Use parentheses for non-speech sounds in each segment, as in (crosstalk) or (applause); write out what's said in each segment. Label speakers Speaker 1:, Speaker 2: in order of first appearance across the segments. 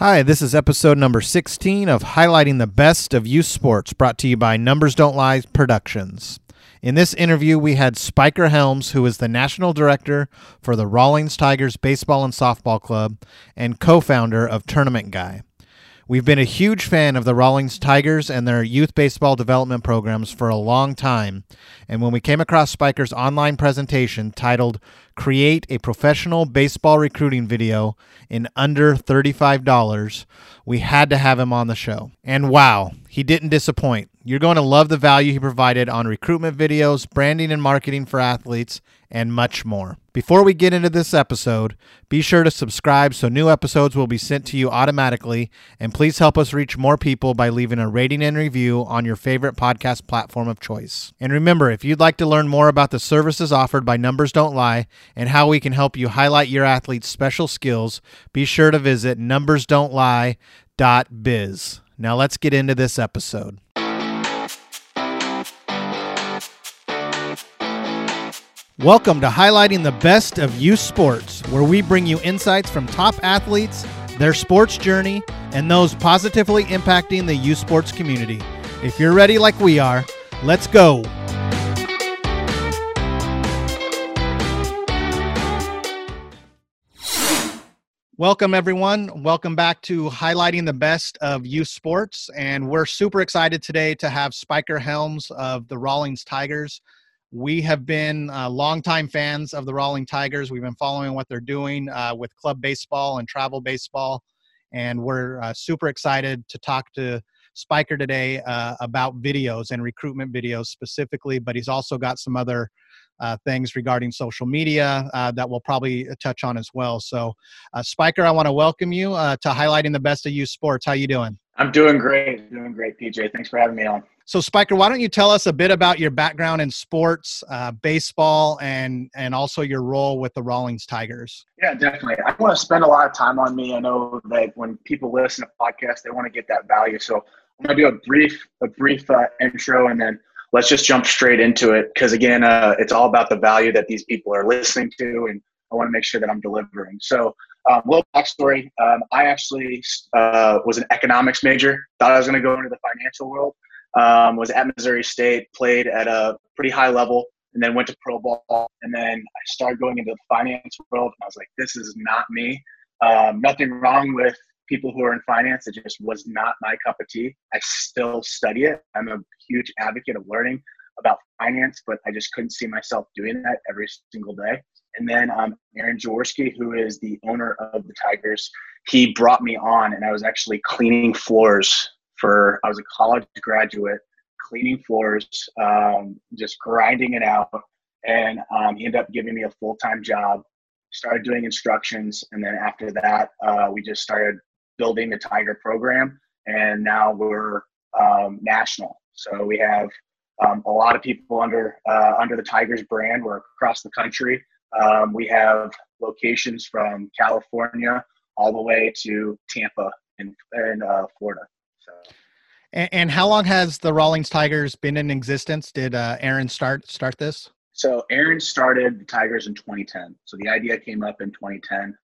Speaker 1: Hi, this is episode number 16 of Highlighting the Best of Youth Sports, brought to you by Numbers Don't Lie Productions. In this interview, we had Spiker Helms, who is the national director for the Rawlings Tigers Baseball and Softball Club and co founder of Tournament Guy. We've been a huge fan of the Rawlings Tigers and their youth baseball development programs for a long time. And when we came across Spiker's online presentation titled Create a Professional Baseball Recruiting Video in Under $35, we had to have him on the show. And wow, he didn't disappoint. You're going to love the value he provided on recruitment videos, branding and marketing for athletes, and much more. Before we get into this episode, be sure to subscribe so new episodes will be sent to you automatically, and please help us reach more people by leaving a rating and review on your favorite podcast platform of choice. And remember, if you'd like to learn more about the services offered by Numbers Don't Lie and how we can help you highlight your athlete's special skills, be sure to visit numbersdon'tlie.biz. Now let's get into this episode. Welcome to highlighting the best of youth sports, where we bring you insights from top athletes, their sports journey, and those positively impacting the youth sports community. If you're ready like we are, let's go. Welcome, everyone. Welcome back to highlighting the best of youth sports. And we're super excited today to have Spiker Helms of the Rawlings Tigers we have been uh, longtime fans of the Rawling Tigers. We've been following what they're doing uh, with club baseball and travel baseball, and we're uh, super excited to talk to Spiker today uh, about videos and recruitment videos specifically. But he's also got some other uh, things regarding social media uh, that we'll probably touch on as well. So, Spiker, I want to welcome you to highlighting the best of youth sports. How you doing?
Speaker 2: I'm doing great. Doing great, PJ. Thanks for having me on.
Speaker 1: So, Spiker, why don't you tell us a bit about your background in sports, uh, baseball, and and also your role with the Rawlings Tigers?
Speaker 2: Yeah, definitely. I want to spend a lot of time on me. I know that when people listen to podcasts, they want to get that value. So, I'm going to do a brief a brief uh, intro, and then let's just jump straight into it. Because again, uh, it's all about the value that these people are listening to, and I want to make sure that I'm delivering. So, um, little backstory: um, I actually uh, was an economics major. Thought I was going to go into the financial world um, was at Missouri State, played at a pretty high level, and then went to pro ball. And then I started going into the finance world, and I was like, this is not me. Um, nothing wrong with people who are in finance. It just was not my cup of tea. I still study it. I'm a huge advocate of learning about finance, but I just couldn't see myself doing that every single day. And then um, Aaron Jaworski, who is the owner of the Tigers, he brought me on, and I was actually cleaning floors for I was a college graduate cleaning floors, um, just grinding it out. And um, he ended up giving me a full time job. Started doing instructions, and then after that, uh, we just started building the Tiger program. And now we're um, national. So we have um, a lot of people under uh, under the Tigers brand. We're across the country. Um, we have locations from California all the way to Tampa in, in uh, Florida.
Speaker 1: And, and, how long has the Rawlings Tigers been in existence? Did uh, Aaron start start this?
Speaker 2: So Aaron started the Tigers in 2010. So the idea came up in 2010.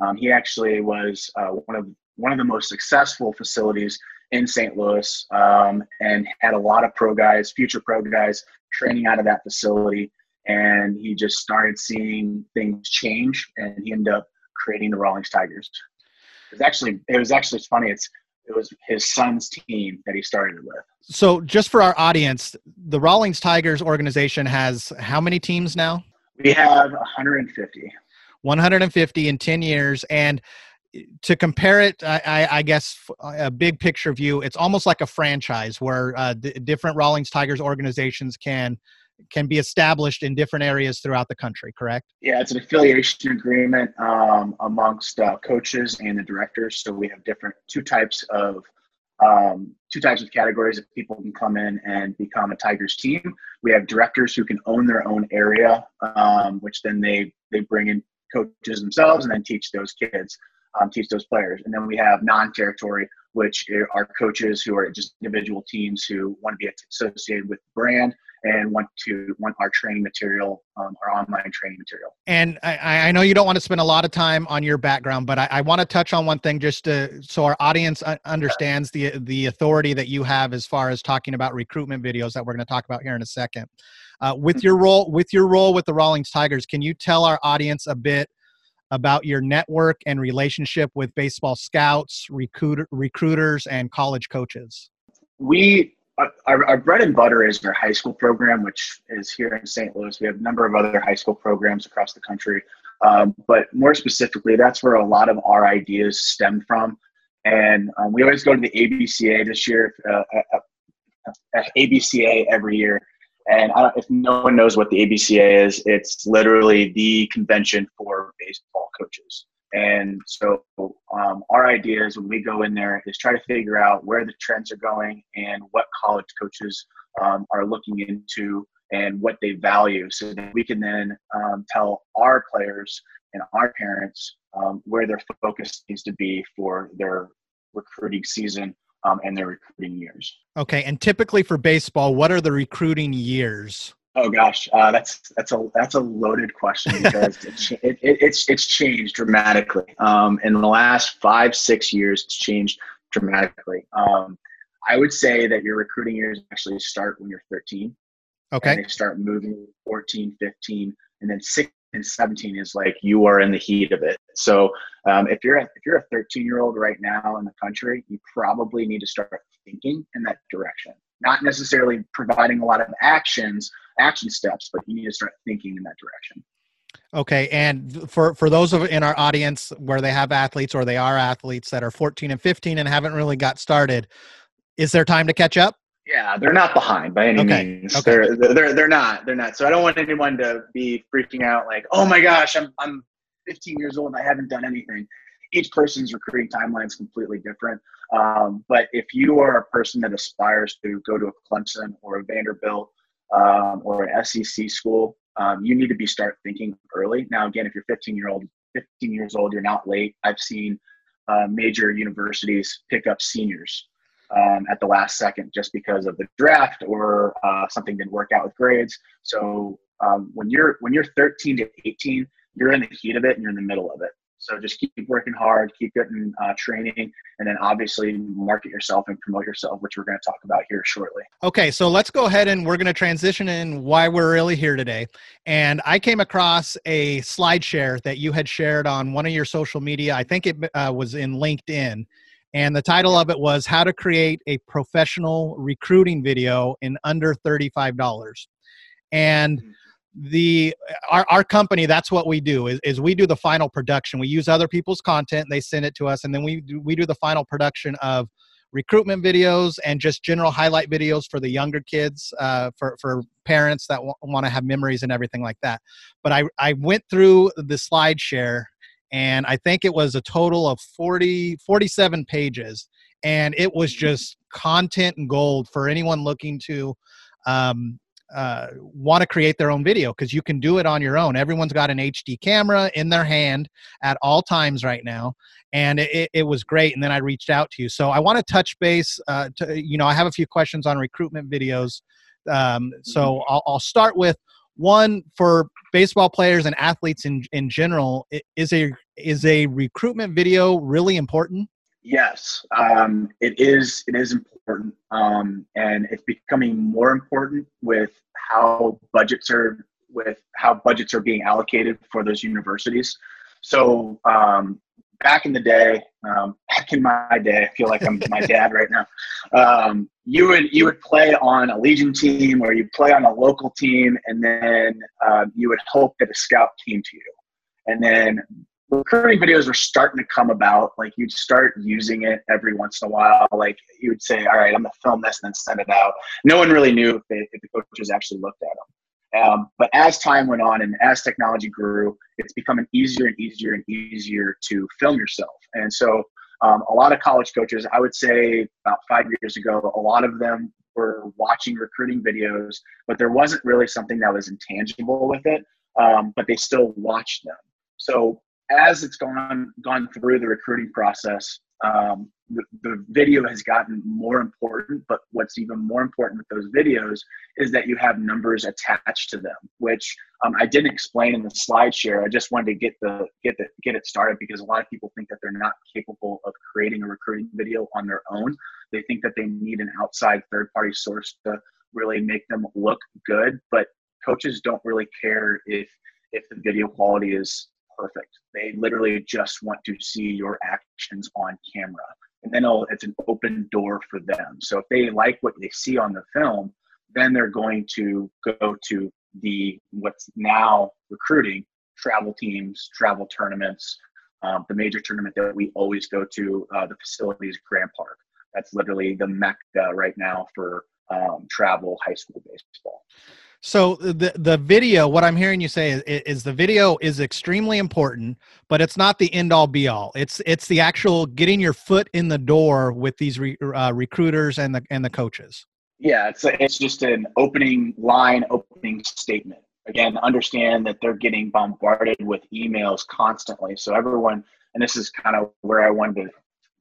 Speaker 2: Um, he actually was uh, one of one of the most successful facilities in St. Louis, um, and had a lot of pro guys, future pro guys, training out of that facility. And he just started seeing things change, and he ended up creating the Rawlings Tigers. It was actually it was actually funny. It's it was his son's team that he started with.
Speaker 1: So, just for our audience, the Rawlings Tigers organization has how many teams now?
Speaker 2: We have 150.
Speaker 1: 150 in 10 years. And to compare it, I, I, guess a big picture view, it's almost like a franchise where uh, different Rawlings Tigers organizations can can be established in different areas throughout the country, correct?
Speaker 2: Yeah, it's an affiliation agreement um, amongst uh, coaches and the directors. So we have different two types of um, two types of categories of people can come in and become a Tigers team. We have directors who can own their own area, um, which then they they bring in coaches themselves and then teach those kids, um, teach those players. And then we have non-territory which are coaches who are just individual teams who want to be associated with the brand and want to want our training material, um, our online training material.
Speaker 1: And I, I, know you don't want to spend a lot of time on your background, but I, I want to touch on one thing just to, so our audience understands the the authority that you have as far as talking about recruitment videos that we're going to talk about here in a second. Uh, with mm-hmm. your role with your role with the Rawlings Tigers, can you tell our audience a bit about your network and relationship with baseball scouts, recruiter, recruiters, and college coaches?
Speaker 2: We our, our, bread and butter is our high school program, which is here in St. Louis. We have a number of other high school programs across the country. Um, but more specifically, that's where a lot of our ideas stem from. And um, we always go to the ABCA this year, uh, uh, uh ABCA every year. And if no one knows what the ABCA is, it's literally the convention for baseball coaches. And so um, our idea is when we go in there is try to figure out where the trends are going and what college coaches um, are looking into and what they value so that we can then um, tell our players and our parents um, where their focus needs to be for their recruiting season um, and their recruiting years.
Speaker 1: Okay. And typically for baseball, what are the recruiting years?
Speaker 2: Oh gosh, uh, that's that's a that's a loaded question (laughs) because it, it, it's it's changed dramatically. Um, in the last five six years, it's changed dramatically. Um, I would say that your recruiting years actually start when you're 13.
Speaker 1: Okay.
Speaker 2: they start moving 14, 15, and then 16 and 17 is like you are in the heat of it. So um, if you're a, if you're a 13 year old right now in the country, you probably need to start thinking in that direction. Not necessarily providing a lot of actions action steps but you need to start thinking in that direction.
Speaker 1: Okay and for for those of in our audience where they have athletes or they are athletes that are 14 and 15 and haven't really got started is there time to catch up
Speaker 2: yeah they're not behind by any okay. means okay. They're, they're they're not they're not so i don't want anyone to be freaking out like oh my gosh i'm i'm 15 years old and i haven't done anything each person's recruiting timeline is completely different. Um, but if you are a person that aspires to go to a Clemson or a Vanderbilt um, or an SEC school, um, you need to be start thinking early. Now, again, if you're 15 year old, 15 years old, you're not late. I've seen uh, major universities pick up seniors um, at the last second just because of the draft or uh, something didn't work out with grades. So um, when you're when you're 13 to 18, you're in the heat of it and you're in the middle of it. So just keep working hard, keep getting uh, training, and then obviously market yourself and promote yourself, which we're going to talk about here shortly.
Speaker 1: Okay, so let's go ahead and we're going to transition in why we're really here today. And I came across a slide share that you had shared on one of your social media. I think it uh, was in LinkedIn. And the title of it was How to Create a Professional Recruiting Video in Under $35. And mm-hmm. the our, our company that's what we do is, is we do the final production. We use other people's content they send it to us and then we do, we do the final production of recruitment videos and just general highlight videos for the younger kids uh, for, for parents that w- want to have memories and everything like that. But I, I went through the slide share and i think it was a total of 40 47 pages and it was just content and gold for anyone looking to um, uh, want to create their own video because you can do it on your own. Everyone's got an HD camera in their hand at all times right now, and it, it was great. And then I reached out to you, so I want to touch base. Uh, to, you know, I have a few questions on recruitment videos, um, so mm-hmm. I'll, I'll start with one for baseball players and athletes in in general. Is a is a recruitment video really important?
Speaker 2: Yes, um, it is. It is important, um, and it's becoming more important with how budgets are with how budgets are being allocated for those universities. So um, back in the day, um, back in my day, I feel like I'm my (laughs) dad right now. Um, you would you would play on a Legion team or you play on a local team, and then uh, you would hope that a scout came to you, and then recruiting videos were starting to come about. Like you'd start using it every once in a while. Like you would say, "All right, I'm gonna film this and then send it out." No one really knew if, they, if the coaches actually looked at them. Um, but as time went on and as technology grew, it's becoming easier and easier and easier to film yourself. And so, um, a lot of college coaches, I would say about five years ago, a lot of them were watching recruiting videos, but there wasn't really something that was intangible with it. Um, but they still watched them. So as it's gone gone through the recruiting process, um, the, the video has gotten more important. But what's even more important with those videos is that you have numbers attached to them, which um, I didn't explain in the slide share. I just wanted to get the get the get it started because a lot of people think that they're not capable of creating a recruiting video on their own. They think that they need an outside third party source to really make them look good, but coaches don't really care if if the video quality is perfect. They literally just want to see your actions on camera. And then it's an open door for them. So if they like what they see on the film, then they're going to go to the what's now recruiting travel teams, travel tournaments. Um, the major tournament that we always go to, uh, the facilities Grand Park. That's literally the mecca right now for um, travel high school baseball.
Speaker 1: So the the video, what I'm hearing you say is, is, the video is extremely important, but it's not the end all be all. It's it's the actual getting your foot in the door with these re, uh, recruiters and the and the coaches.
Speaker 2: Yeah, it's a, it's just an opening line, opening statement. Again, understand that they're getting bombarded with emails constantly. So everyone, and this is kind of where I wanted to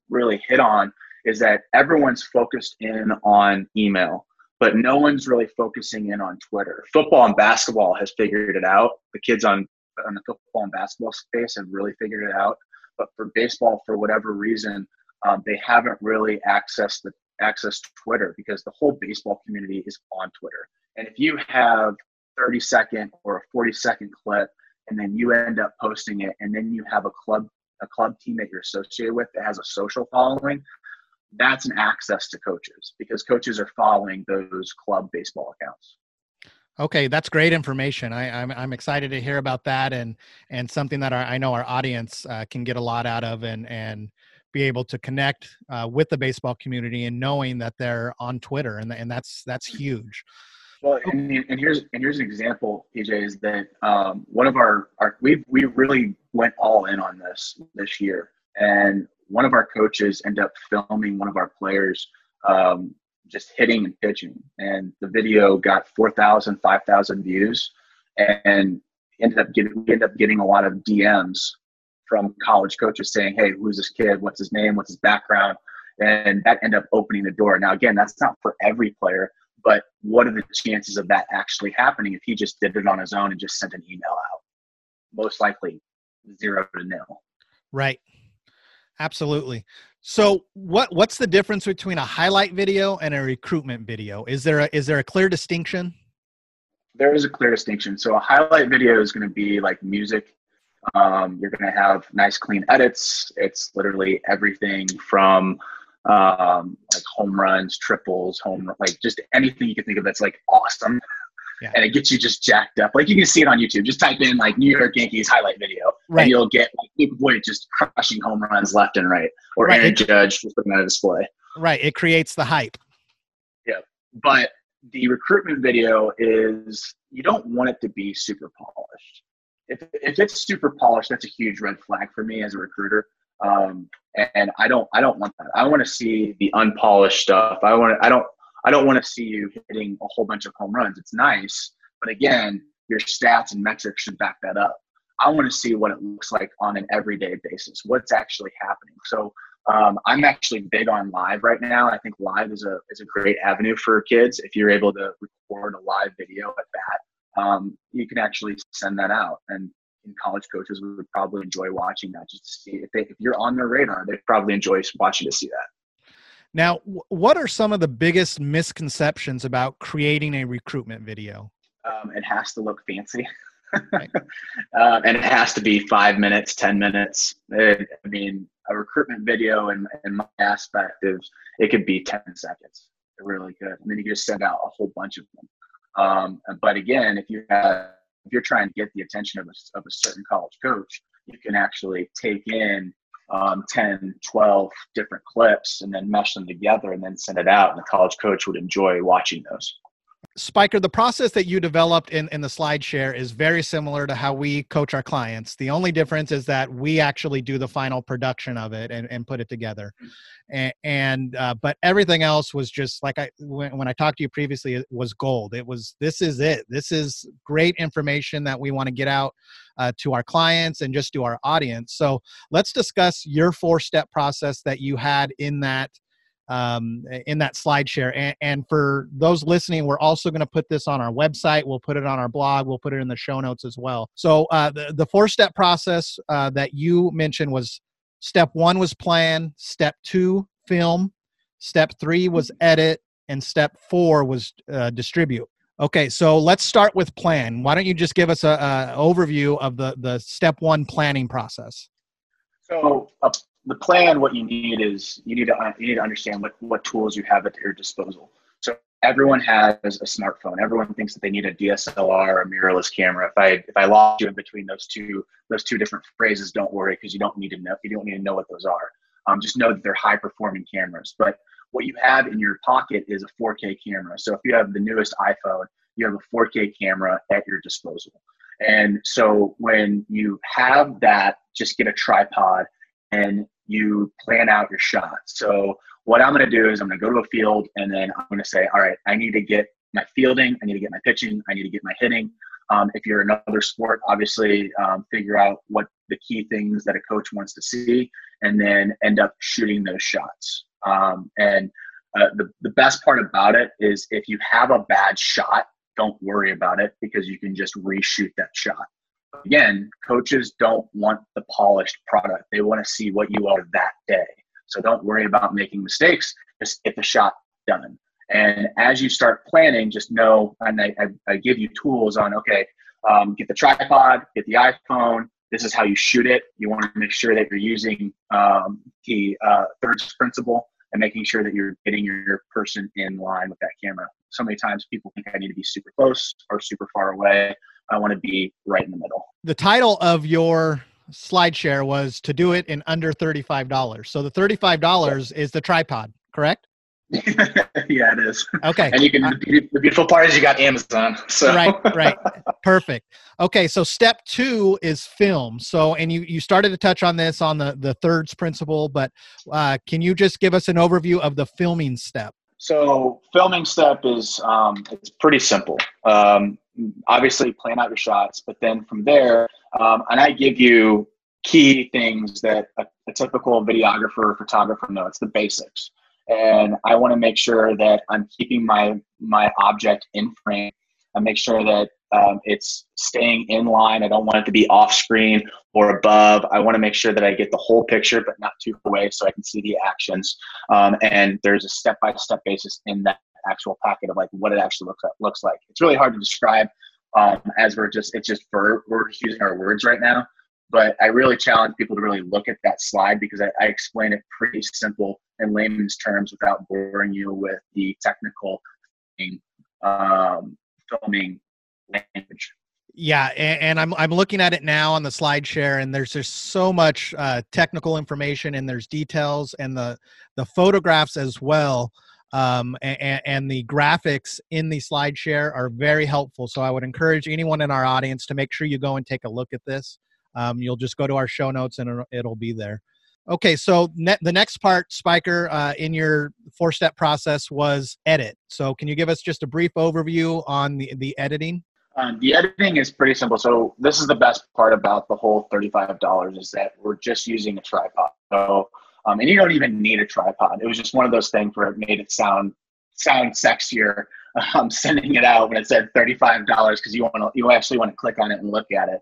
Speaker 2: really hit on, is that everyone's focused in on email but no one's really focusing in on Twitter. Football and basketball has figured it out. The kids on on the football and basketball space have really figured it out. But for baseball, for whatever reason, um, they haven't really accessed the accessed Twitter because the whole baseball community is on Twitter. And if you have 30 second or a 40 second clip, and then you end up posting it, and then you have a club a club team that you're associated with that has a social following, that's an access to coaches because coaches are following those club baseball accounts.
Speaker 1: Okay, that's great information. I, am I'm, I'm excited to hear about that and and something that our, I know our audience uh, can get a lot out of and and be able to connect uh, with the baseball community and knowing that they're on Twitter and and that's that's huge.
Speaker 2: Well, and, and here's and here's an example, PJ, is that um, one of our, our we we really went all in on this this year, and one of our coaches ended up filming one of our players um, just hitting and pitching. And the video got 4,000, 5,000 views and ended up getting, ended up getting a lot of DMs from college coaches saying, Hey, who's this kid? What's his name? What's his background? And that ended up opening the door. Now, again, that's not for every player, but what are the chances of that actually happening if he just did it on his own and just sent an email out? Most likely zero to nil.
Speaker 1: Right. Absolutely. So what what's the difference between a highlight video and a recruitment video? Is there a, is there a clear distinction?
Speaker 2: There is a clear distinction. So a highlight video is going to be like music. Um, you're going to have nice clean edits. It's literally everything from um, like home runs, triples, home like just anything you can think of that's like awesome yeah. and it gets you just jacked up. Like you can see it on YouTube. Just type in like New York Yankees highlight video, right. and you'll get like Luke just crushing home runs left and right, or right. Aaron it, Judge just putting on a display.
Speaker 1: Right. It creates the hype.
Speaker 2: Yeah, but the recruitment video is you don't want it to be super polished. If if it's super polished, that's a huge red flag for me as a recruiter. Um, and I don't I don't want that. I want to see the unpolished stuff. I want I don't I don't want to see you hitting a whole bunch of home runs. It's nice, but again, your stats and metrics should back that up. I want to see what it looks like on an everyday basis. What's actually happening. So um, I'm actually big on live right now. I think live is a is a great avenue for kids. If you're able to record a live video at that, um, you can actually send that out. And in college coaches would probably enjoy watching that just to see if they if you're on their radar, they probably enjoy watching to see that.
Speaker 1: Now, what are some of the biggest misconceptions about creating a recruitment video?
Speaker 2: Um, it has to look fancy. right. uh, (laughs) and it has to be five minutes, 10 minutes. It, I mean, a recruitment video in, in my aspect is it could be 10 seconds. It really could. And then you just send out a whole bunch of them. Um, but again, if you have, if you're trying to get the attention of a, of a certain college coach, you can actually take in um, 10, 12 different clips and then mesh them together and then send it out. And the college coach would enjoy watching those.
Speaker 1: Spiker, the process that you developed in, in the slide share is very similar to how we coach our clients. The only difference is that we actually do the final production of it and, and put it together. And, and uh, but everything else was just like I when, when I talked to you previously, it was gold. It was this is it. This is great information that we want to get out uh, to our clients and just to our audience. So let's discuss your four step process that you had in that um, in that slide share. And, and, for those listening, we're also going to put this on our website. We'll put it on our blog. We'll put it in the show notes as well. So uh, the, the four step process uh, that you mentioned was step one was plan, step two, film, step three was edit, and step four was uh, distribute. Okay, so let's start with plan. Why don't you just give us a, a overview of the the step one planning process?
Speaker 2: So uh, the plan, what you need is you need to you need to understand what what tools you have at your disposal. So everyone has a smartphone. Everyone thinks that they need a DSLR or a mirrorless camera. If I if I lost you in between those two those two different phrases, don't worry because you don't need to know you don't need to know what those are. Um, just know that they're high performing cameras. But what you have in your pocket is a 4K camera. So if you have the newest iPhone, you have a 4K camera at your disposal. And so when you have that, just get a tripod and you plan out your shot. So what I'm going to do is I'm going to go to a field and then I'm going to say, all right, I need to get my fielding, I need to get my pitching, I need to get my hitting. Um, if you're another sport, obviously um, figure out what the key things that a coach wants to see, and then end up shooting those shots. Um, and uh, the the best part about it is if you have a bad shot, don't worry about it because you can just reshoot that shot again, coaches don't want the polished product. They want to see what you are that day. So don't worry about making mistakes. Just get the shot done. And as you start planning, just know, and I, I, I give you tools on, okay, um, get the tripod, get the iPhone. This is how you shoot it. You want to make sure that you're using um, the uh, third principle and making sure that you're getting your person in line with that camera. So many times people think I need to be super close or super far away. I want to be right in the middle.
Speaker 1: The title of your slide share was to do it in under $35. So the $35 is the tripod, correct? (laughs)
Speaker 2: yeah, it is.
Speaker 1: Okay.
Speaker 2: And you can uh, the beautiful part is you got Amazon. So
Speaker 1: right, (laughs) right, perfect. Okay, so step two is film. So, and you you started to touch on this on the the thirds principle, but uh, can you just give us an overview of the filming step?
Speaker 2: So, filming step is um, it's pretty simple. Um, obviously plan out your shots, but then from there, um, and I give you key things that a, a typical videographer or photographer knows, the basics. And I want to make sure that I'm keeping my my object in frame. I make sure that um, it's staying in line. I don't want it to be off screen or above. I want to make sure that I get the whole picture, but not too away, so I can see the actions. Um, and there's a step by step basis in that actual packet of like what it actually looks like, looks like. It's really hard to describe um, as we're just it's just verb we're just using our words right now. But I really challenge people to really look at that slide because I, I explain it pretty simple in layman's terms without boring you with the technical um, filming language.
Speaker 1: Yeah, and, and, I'm I'm looking at it now on the slide share, and there's just so much uh, technical information, and there's details, and the the photographs as well um, and, and, the graphics in the slide share are very helpful. So I would encourage anyone in our audience to make sure you go and take a look at this. Um, you'll just go to our show notes and it'll, it'll be there. Okay, so ne- the next part, Spiker, uh, in your four step process was edit. So can you give us just a brief overview on the, the editing?
Speaker 2: Um, the editing is pretty simple. So this is the best part about the whole $35 is that we're just using a tripod. So um, and you don't even need a tripod. It was just one of those things where it made it sound sound sexier (laughs) um, sending it out when it said $35 because you want to you actually want to click on it and look at it.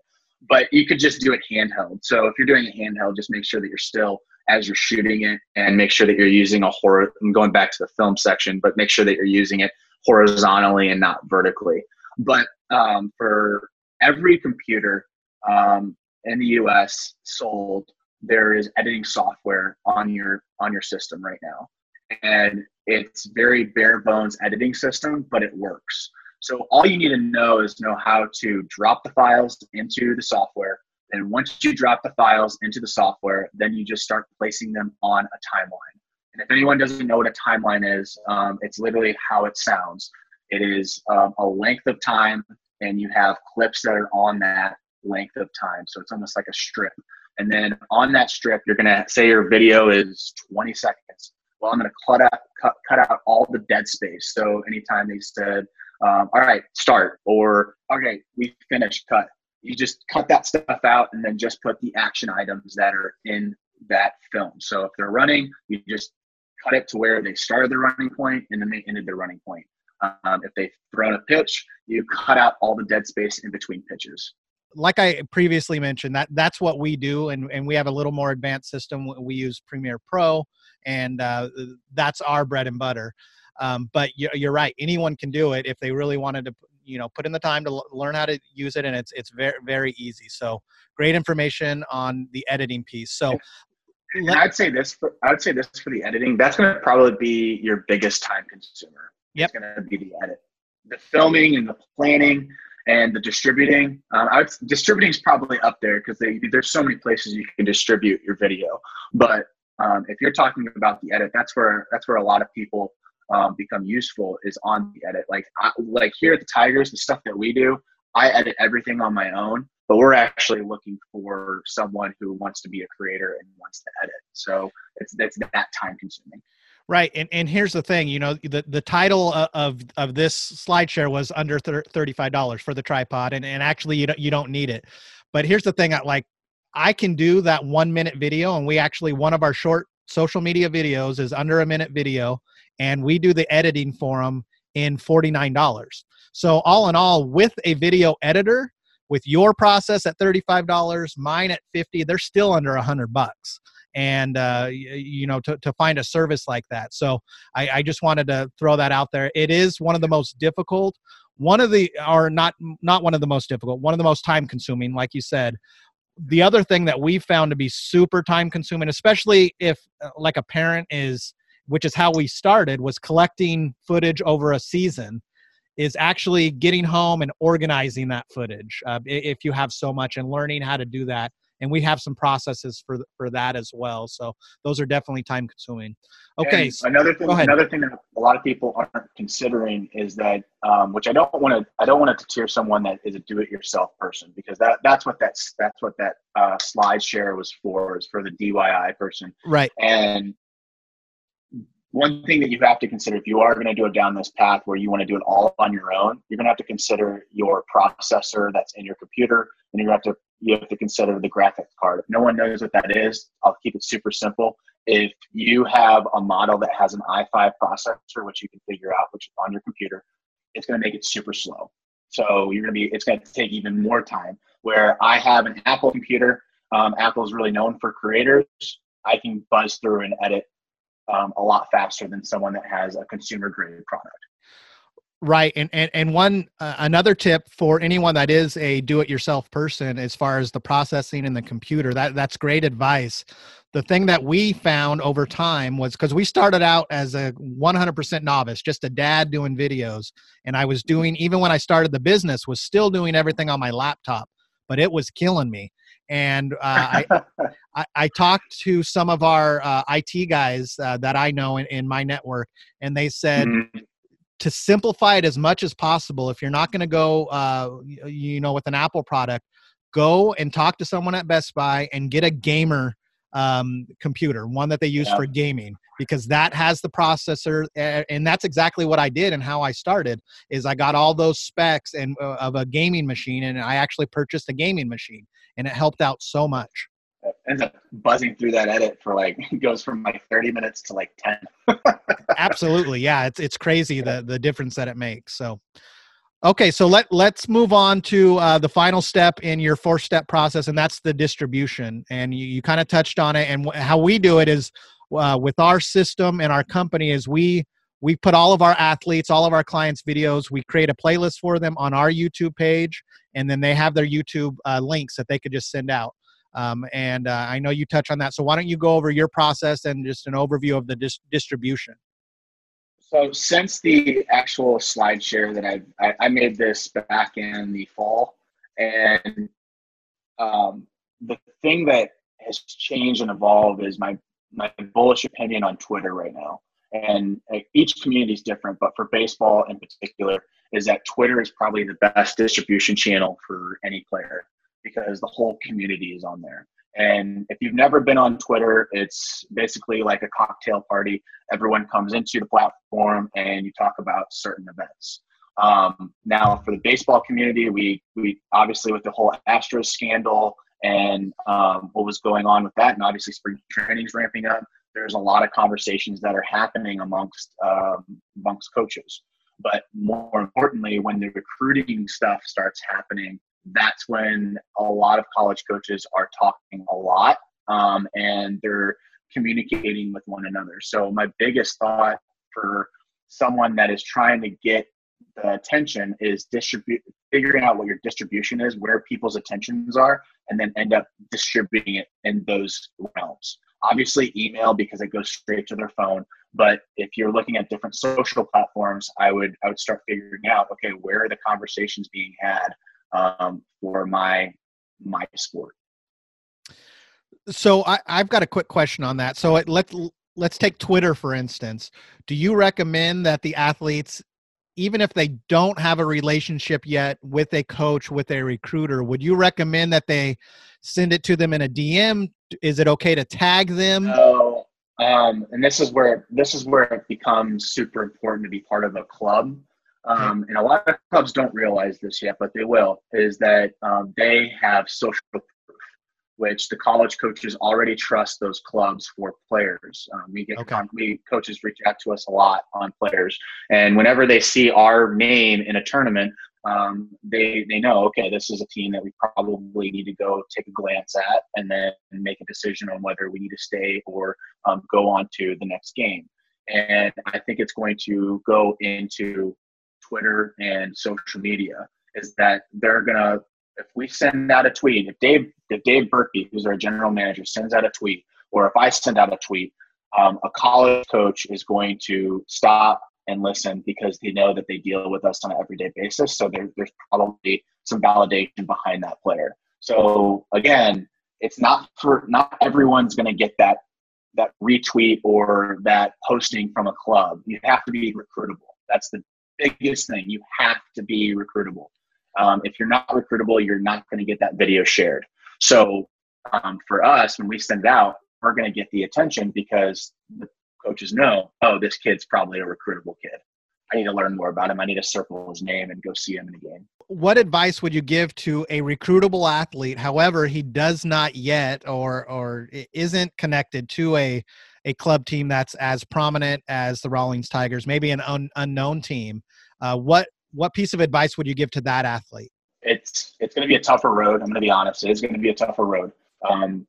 Speaker 2: But you could just do it handheld. So if you're doing it handheld, just make sure that you're still as you're shooting it and make sure that you're using a horror. I'm going back to the film section, but make sure that you're using it horizontally and not vertically. But um, for every computer um, in the U.S. sold there is editing software on your on your system right now. And it's very bare bones editing system but it works. So all you need to know is know how to drop the files into the software. And once you drop the files into the software then you just start placing them on a timeline. And if anyone doesn't know what a timeline is um, it's literally how it sounds. It is um, a length of time, and you have clips that are on that length of time. So it's almost like a strip. And then on that strip, you're gonna say your video is 20 seconds. Well, I'm gonna cut out cut, cut out all the dead space. So anytime they said, um, "All right, start," or "Okay, we finished," cut. You just cut that stuff out and then just put the action items that are in that film. So if they're running, you just cut it to where they started their running point and then they ended their running point. Um, if they've thrown a pitch, you cut out all the dead space in between pitches
Speaker 1: like I previously mentioned, that that's what we do, and, and we have a little more advanced system. We use Premiere Pro, and uh, that's our bread and butter. Um, but you're, you're right; anyone can do it if they really wanted to, you know, put in the time to l- learn how to use it, and it's it's very very easy. So great information on the editing piece. So.
Speaker 2: And I'd say this. For, I'd say this for the editing. That's going to probably be your biggest time consumer.
Speaker 1: Yep.
Speaker 2: It's going to be the edit, the filming and the planning and the distributing. Um, I distributing is probably up there because there's so many places you can distribute your video. But um, if you're talking about the edit, that's where that's where a lot of people um, become useful is on the edit. Like I, like here at the Tigers, the stuff that we do, I edit everything on my own. But we're actually looking for someone who wants to be a creator and wants to edit. So it's it's that time consuming.
Speaker 1: Right, and and here's the thing, you know, the the title of of this SlideShare was under thirty five dollars for the tripod, and and actually you don't you don't need it. But here's the thing, like I can do that one minute video, and we actually one of our short social media videos is under a minute video, and we do the editing for them in forty nine dollars. So all in all, with a video editor, with your process at thirty five dollars, mine at fifty, they're still under a hundred bucks and uh, you know to, to find a service like that. So I, I just wanted to throw that out there. It is one of the most difficult one of the or not not one of the most difficult one of the most time consuming like you said. The other thing that we found to be super time consuming especially if uh, like a parent is which is how we started was collecting footage over a season is actually getting home and organizing that footage uh, if you have so much and learning how to do that and we have some processes for for that as well. So those are definitely time consuming. Okay.
Speaker 2: And another thing, another thing that a lot of people aren't considering is that, um, which I don't want to, I don't want to tear someone that is a do-it-yourself person because that that's what that's that's what that uh, SlideShare was for is for the DIY person.
Speaker 1: Right.
Speaker 2: And one thing that you have to consider if you are going to do it down this path where you want to do it all on your own, you're going to have to consider your processor that's in your computer, and you're going to have to you have to consider the graphics card. If no one knows what that is, I'll keep it super simple. If you have a model that has an i5 processor, which you can figure out, which on your computer, it's going to make it super slow. So you're going to be, it's going to take even more time. Where I have an Apple computer, um, Apple is really known for creators. I can buzz through and edit um, a lot faster than someone that has a consumer grade product.
Speaker 1: Right, and and and one uh, another tip for anyone that is a do-it-yourself person, as far as the processing and the computer, that that's great advice. The thing that we found over time was because we started out as a 100% novice, just a dad doing videos, and I was doing even when I started the business, was still doing everything on my laptop, but it was killing me. And uh, I, (laughs) I, I talked to some of our uh, IT guys uh, that I know in, in my network, and they said. Mm-hmm to simplify it as much as possible if you're not going to go uh, you know with an apple product go and talk to someone at best buy and get a gamer um, computer one that they use yeah. for gaming because that has the processor and that's exactly what i did and how i started is i got all those specs and uh, of a gaming machine and i actually purchased a gaming machine and it helped out so much
Speaker 2: ends up buzzing through that edit for like (laughs) goes from like 30 minutes to like 10 (laughs)
Speaker 1: absolutely. Yeah it's it's crazy the the difference that it makes so. Okay so let let's move on to uh, the final step in your four step process and that's the distribution and you, you kind of touched on it and how we do it is uh, with our system and our company is we we put all of our athletes all of our clients videos we create a playlist for them on our youtube page and then they have their youtube uh, links that they could just send out um, and uh, I know you touch on that. So why don't you go over your process and just an overview of the dis- distribution?
Speaker 2: So since the actual SlideShare that I, I, I made this back in the fall, and um, the thing that has changed and evolved is my my bullish opinion on Twitter right now. and each community is different, but for baseball in particular, is that Twitter is probably the best distribution channel for any player because the whole community is on there. And if you've never been on Twitter, it's basically like a cocktail party. Everyone comes into the platform and you talk about certain events. Um, now, for the baseball community, we we obviously with the whole Astros scandal and um, what was going on with that, and obviously spring training is ramping up. There's a lot of conversations that are happening amongst um, amongst coaches. But more importantly, when the recruiting stuff starts happening, that's when a lot of college coaches are talking a lot um, and they're communicating with one another. So my biggest thought for someone that is trying to get the attention is distribute figuring out what your distribution is, where people's attentions are, and then end up distributing it in those realms. Obviously, email because it goes straight to their phone. But if you're looking at different social platforms, I would I would start figuring out okay, where are the conversations being had um, for my my sport.
Speaker 1: So I, I've got a quick question on that. So it, let's let's take Twitter for instance. Do you recommend that the athletes even if they don't have a relationship yet with a coach with a recruiter would you recommend that they send it to them in a dm is it okay to tag them
Speaker 2: no um, and this is where this is where it becomes super important to be part of a club um, and a lot of clubs don't realize this yet but they will is that um, they have social proof, which the college coaches already trust those clubs for players. Um, we get okay. we coaches reach out to us a lot on players, and whenever they see our name in a tournament, um, they they know okay, this is a team that we probably need to go take a glance at, and then make a decision on whether we need to stay or um, go on to the next game. And I think it's going to go into Twitter and social media. Is that they're gonna if we send out a tweet, if Dave if Dave Berkey, who's our general manager, sends out a tweet, or if I send out a tweet, um, a college coach is going to stop and listen because they know that they deal with us on an everyday basis. So there, there's probably some validation behind that player. So again, it's not for not everyone's going to get that that retweet or that posting from a club. You have to be recruitable. That's the biggest thing. You have to be recruitable. Um, if you're not recruitable, you're not going to get that video shared. So um, for us, when we send out, we're going to get the attention because the coaches know, oh, this kid's probably a recruitable kid. I need to learn more about him. I need to circle his name and go see him in a game.
Speaker 1: What advice would you give to a recruitable athlete? However, he does not yet or or isn't connected to a a club team that's as prominent as the Rawlings Tigers, maybe an un, unknown team. Uh, what what piece of advice would you give to that athlete?
Speaker 2: It's it's going to be a tougher road. I'm going to be honest. It is going to be a tougher road, um,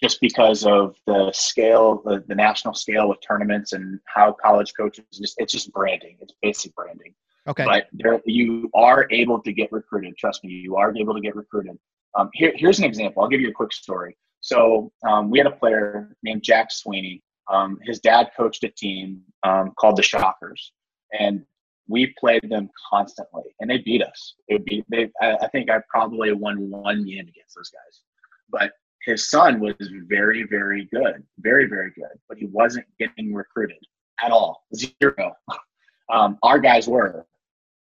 Speaker 2: just because of the scale, the, the national scale with tournaments and how college coaches. Just it's just branding. It's basic branding.
Speaker 1: Okay.
Speaker 2: But there, you are able to get recruited. Trust me, you are able to get recruited. Um, here, here's an example. I'll give you a quick story. So um, we had a player named Jack Sweeney. Um, his dad coached a team um, called the Shockers, and we played them constantly, and they beat us. They. I think I probably won one game against those guys, but his son was very, very good, very, very good, but he wasn't getting recruited at all. Zero. (laughs) Um, our guys were.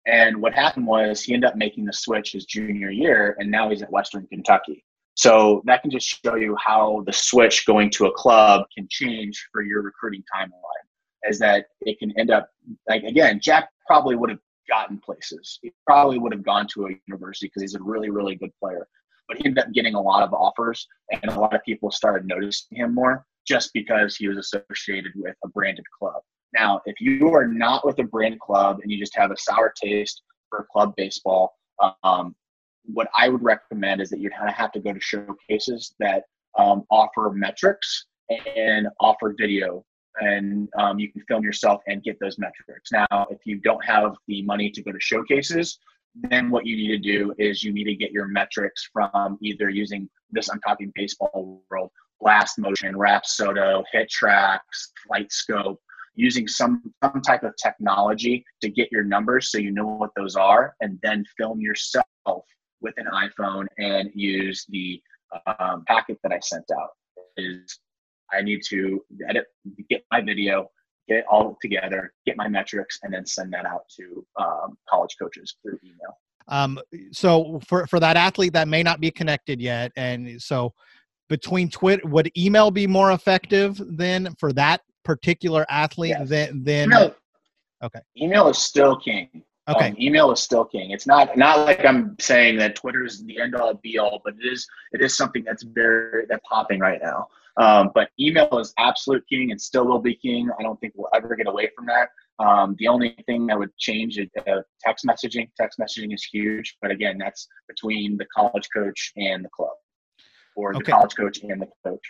Speaker 2: And what happened was he ended up making the switch his junior year, and now he's at Western Kentucky. So that can just show you how the switch going to a club can change for your recruiting timeline is that it can end up like again, Jack probably would have gotten places. He probably would have gone to a university because he's a really, really good player. But he ended up getting a lot of offers, and a lot of people started noticing him more just because he was associated with a branded club. Now, if you are not with a brand club and you just have a sour taste for club baseball, um, what I would recommend is that you'd kind of have to go to showcases that um, offer metrics and offer video and um, you can film yourself and get those metrics. Now, if you don't have the money to go to showcases, then what you need to do is you need to get your metrics from either using this, I'm talking baseball world, blast motion, Rapsodo, Tracks, flight scope, using some, some type of technology to get your numbers so you know what those are, and then film yourself with an iPhone and use the um, packet that I sent out. Is I need to edit, get my video, get it all together, get my metrics, and then send that out to um, college coaches through email.
Speaker 1: Um, so for for that athlete that may not be connected yet, and so between Twitter, would email be more effective then for that particular athlete yes. than than?
Speaker 2: Email, okay. Email is still king.
Speaker 1: Okay. Um,
Speaker 2: email is still king. It's not not like I'm saying that Twitter is the end all be all, but it is it is something that's very that's popping right now. Um, but email is absolute king and still will be king. I don't think we'll ever get away from that. Um, the only thing that would change is uh, text messaging. Text messaging is huge, but again, that's between the college coach and the club, or the college coach and the coach.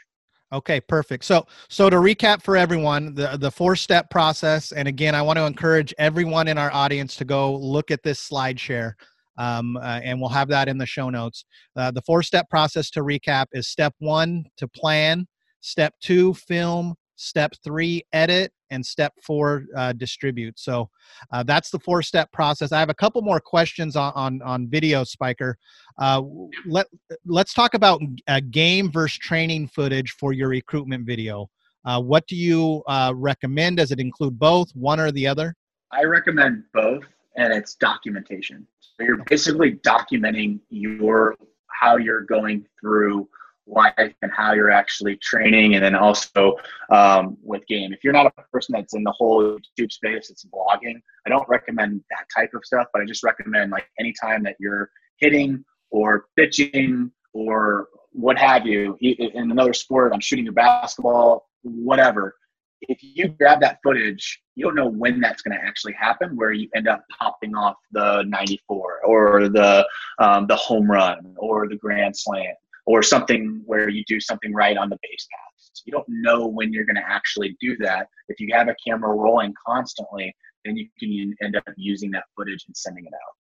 Speaker 1: Okay, perfect. So, so to recap for everyone, the the four step process, and again, I want to encourage everyone in our audience to go look at this slide share, um, uh, and we'll have that in the show notes. Uh, the four step process to recap is step one to plan, step two film, step three edit, and step four uh, distribute. So uh, that's the four step process. I have a couple more questions on on, on video, Spiker. Uh, let let's talk about uh, game versus training footage for your recruitment video. Uh, what do you uh, recommend? Does it include both, one or the other?
Speaker 2: I recommend both, and it's documentation. So you're basically documenting your how you're going through life and how you're actually training and then also um, with game. If you're not a person that's in the whole youtube space it's vlogging i don't recommend that type of stuff but i just recommend like anytime that you're hitting or pitching or what have you in another sport i'm shooting a basketball whatever. If you grab that footage you don't know when that's going to actually happen where you end up popping off the 94 or the um, the home run or the grand slam or something where you do something right on the base paths. You don't know when you're going to actually do that. If you have a camera rolling constantly, then you can end up using that footage and sending it out.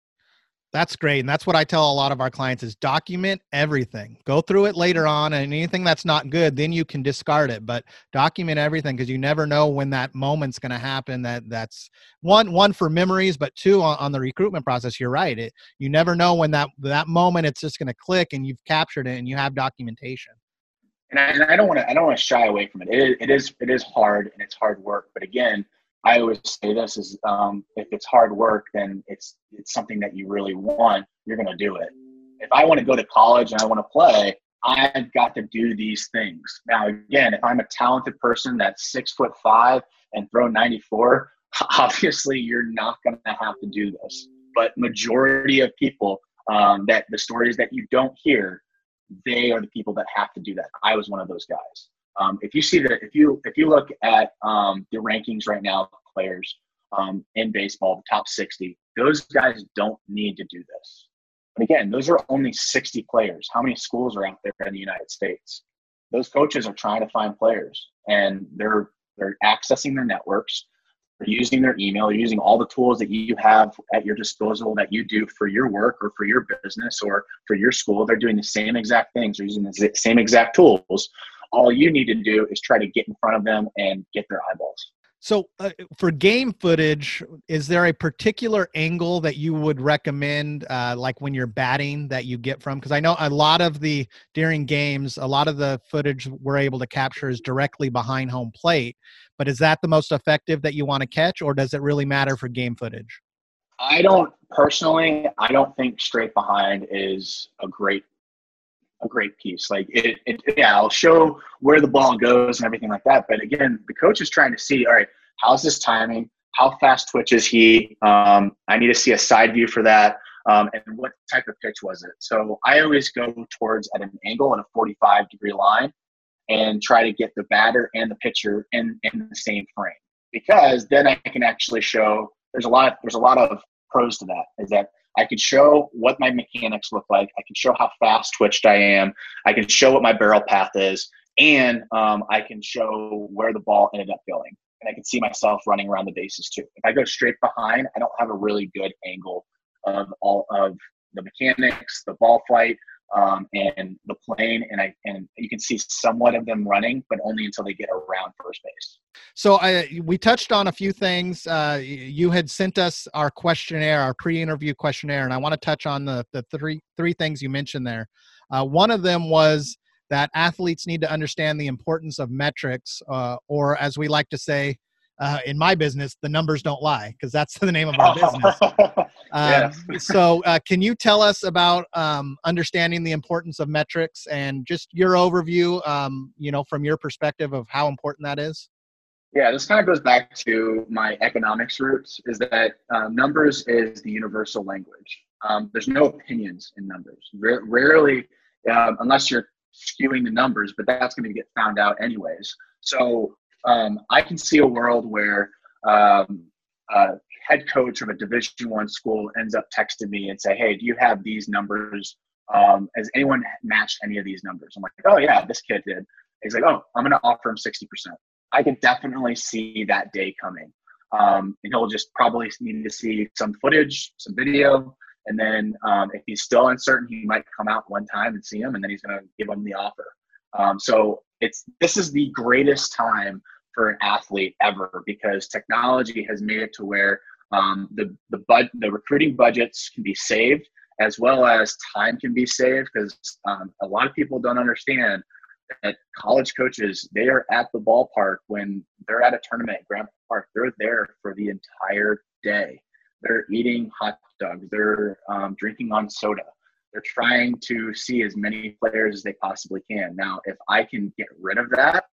Speaker 1: That's great. And that's what I tell a lot of our clients is document everything. Go through it later on and anything that's not good, then you can discard it. But document everything because you never know when that moment's going to happen. That that's one one for memories, but two on, on the recruitment process. You're right. It you never know when that that moment it's just going to click and you've captured it and you have documentation.
Speaker 2: And I, and I don't want to I don't want to shy away from it. It is, it is it is hard and it's hard work. But again, I always say this is um, if it's hard work, then it's it's something that you really want. You're to do it. If I want to go to college and I want to play, I've got to do these things. Now, again, if I'm a talented person that's six foot five and throw 94, (laughs) obviously you're not to have to do this. But majority of people um, that the stories that you don't hear, they are the people that have to do that. I was one of those guys. Um, if you see that, if you if you look at um, the rankings right now, players um, in baseball, the top 60, those guys don't need to do this. But again, those are only 60 players. How many schools are out there in the United States? Those coaches are trying to find players, and they're they're accessing their networks. They're using their email, they're using all the tools that you have at your disposal that you do for your work or for your business or for your school. They're doing the same exact things. They're using the same exact tools all you need to do is try to get in front of them and get their eyeballs.
Speaker 1: So, uh, for game footage, is there a particular angle that you would recommend, uh, like when you're batting, that you get from? Because I know a lot of the during games, a lot of the footage we're able to capture is directly behind home plate. But is that the most effective that you want to catch, or does it really matter for game footage?
Speaker 2: I don't personally. I don't think straight behind is a great a great piece. Like it, it, yeah, I'll show where the ball goes and everything like that. But again, the coach is trying to see, all right, how's this timing? How fast twitches he? Um, I need to see a side view for that. Um, and what type of pitch was it? So I always go towards at an angle and a 45 degree line and try to get the batter and the pitcher in, in the same frame because then I can actually show there's a lot there's a lot of pros to that is that I can show what my mechanics look like. I can show how fast twitched I am. I can show what my barrel path is, and um, I can show where the ball ended up going. And I can see myself running around the bases too. If I go straight behind, I don't have a really good angle of all of the mechanics, the ball flight, um, and the plane, and I and you can see somewhat of them running, but only until they get around first base.
Speaker 1: So I we touched on a few things. Uh, you had sent us our questionnaire, our pre-interview questionnaire, and I want to touch on the the three three things you mentioned there. Uh, one of them was that athletes need to understand the importance of metrics, uh, or as we like to say, uh, in my business, the numbers don't lie because that's (laughs) the name of our business. (laughs) Um, so, uh, can you tell us about um, understanding the importance of metrics and just your overview, um, you know, from your perspective of how important that is?
Speaker 2: Yeah, this kind of goes back to my economics roots. Is that uh, numbers is the universal language. Um, there's no opinions in numbers. R- rarely, um, unless you're skewing the numbers, but that's going to get found out anyways. So um, I can see a world where um, a head coach of a Division One school ends up texting me and say, "Hey, do you have these numbers? Um, has anyone matched any of these numbers?" I'm like, "Oh yeah, this kid did." He's like, "Oh, I'm going to offer him 60%." I could definitely see that day coming. Um, and he'll just probably need to see some footage, some video, and then um, if he's still uncertain, he might come out one time and see him, and then he's going to give him the offer. Um, so it's this is the greatest time for an athlete ever because technology has made it to where um, the the bud the recruiting budgets can be saved as well as time can be saved because um, a lot of people don't understand that college coaches they are at the ballpark when they're at a tournament at Grand Park. They're there for the entire day. They're eating hot dogs. They're um, drinking on soda they're trying to see as many players as they possibly can now if i can get rid of that